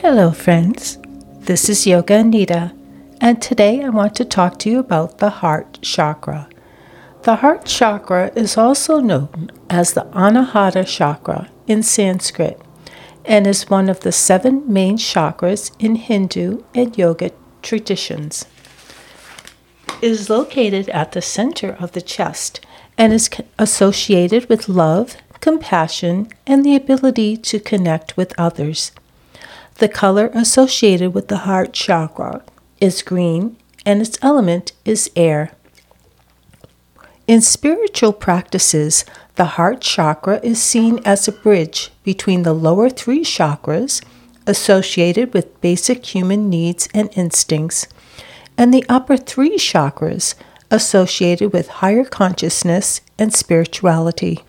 Hello, friends. This is Yoga Anita, and today I want to talk to you about the heart chakra. The heart chakra is also known as the Anahata chakra in Sanskrit and is one of the seven main chakras in Hindu and yoga traditions. It is located at the center of the chest and is associated with love, compassion, and the ability to connect with others. The color associated with the heart chakra is green, and its element is air. In spiritual practices, the heart chakra is seen as a bridge between the lower three chakras, associated with basic human needs and instincts, and the upper three chakras, associated with higher consciousness and spirituality.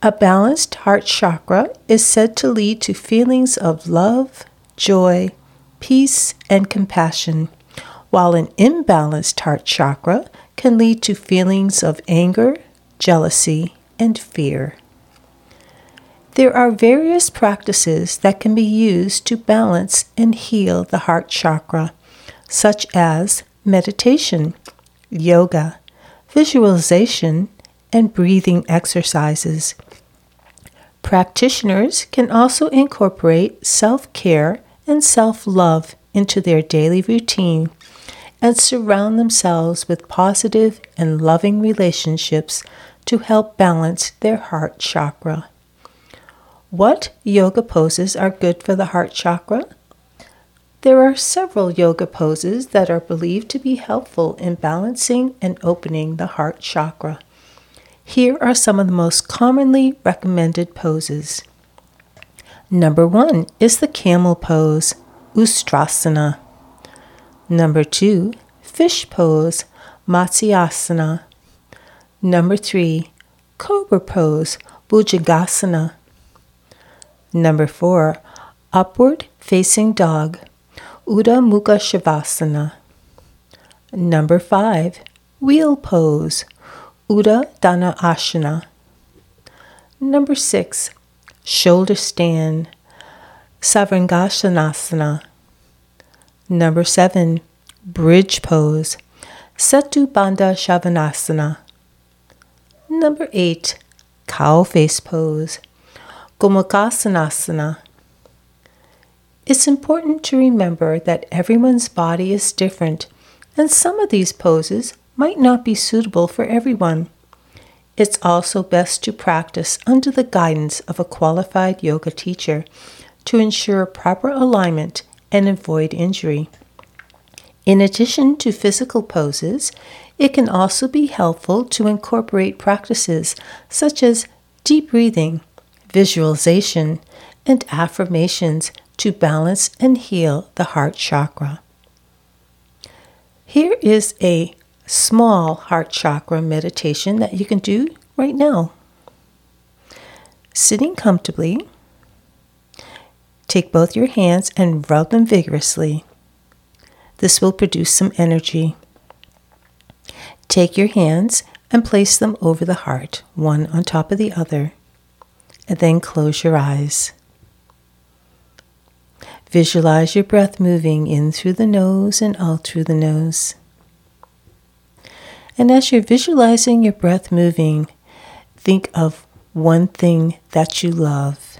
A balanced heart chakra is said to lead to feelings of love, joy, peace, and compassion, while an imbalanced heart chakra can lead to feelings of anger, jealousy, and fear. There are various practices that can be used to balance and heal the heart chakra, such as meditation, yoga, visualization, and breathing exercises. Practitioners can also incorporate self care and self love into their daily routine and surround themselves with positive and loving relationships to help balance their heart chakra. What yoga poses are good for the heart chakra? There are several yoga poses that are believed to be helpful in balancing and opening the heart chakra. Here are some of the most commonly recommended poses. Number one is the camel pose, Ustrasana. Number two, fish pose, Matsyasana. Number three, cobra pose, Bhujangasana. Number four, upward facing dog, Urdhva Mukha Svanasana. Number five, wheel pose, Uddha Dana Asana. Number six, shoulder stand, Sarvangasana. Number seven, bridge pose, Setu Bandha Shavasana. Number eight, cow face pose, Gomukhasana. It's important to remember that everyone's body is different, and some of these poses might not be suitable for everyone. It's also best to practice under the guidance of a qualified yoga teacher to ensure proper alignment and avoid injury. In addition to physical poses, it can also be helpful to incorporate practices such as deep breathing, visualization, and affirmations to balance and heal the heart chakra. Here is a small heart chakra meditation that you can do right now. Sitting comfortably, take both your hands and rub them vigorously. This will produce some energy. Take your hands and place them over the heart, one on top of the other, and then close your eyes. Visualize your breath moving in through the nose and out through the nose. And as you're visualizing your breath moving, think of one thing that you love.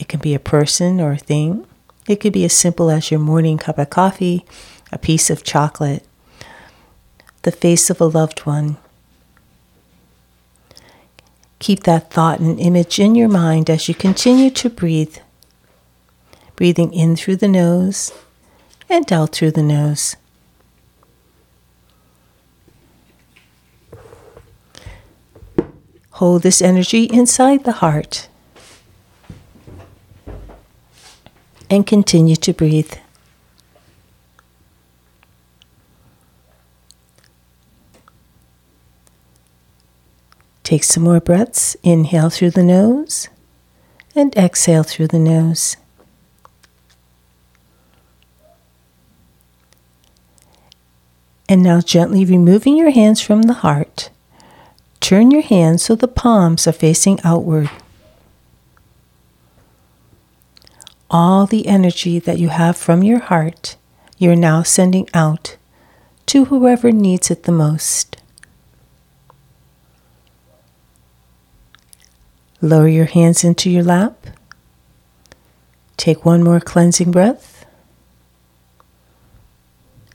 It can be a person or a thing. It could be as simple as your morning cup of coffee, a piece of chocolate, the face of a loved one. Keep that thought and image in your mind as you continue to breathe. Breathing in through the nose and out through the nose. Hold this energy inside the heart and continue to breathe. Take some more breaths. Inhale through the nose and exhale through the nose. And now gently removing your hands from the heart Turn your hands so the palms are facing outward. all the energy that you have from your heart, you're now sending out to whoever needs it the most. Lower your hands into your lap. Take one more cleansing breath.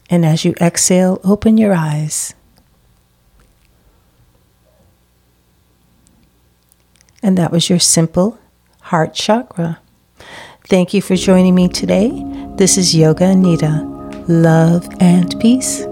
And as you exhale, open your eyes. And that was your simple heart chakra. Thank you for joining me today. This is Yoga Anita. Love and peace.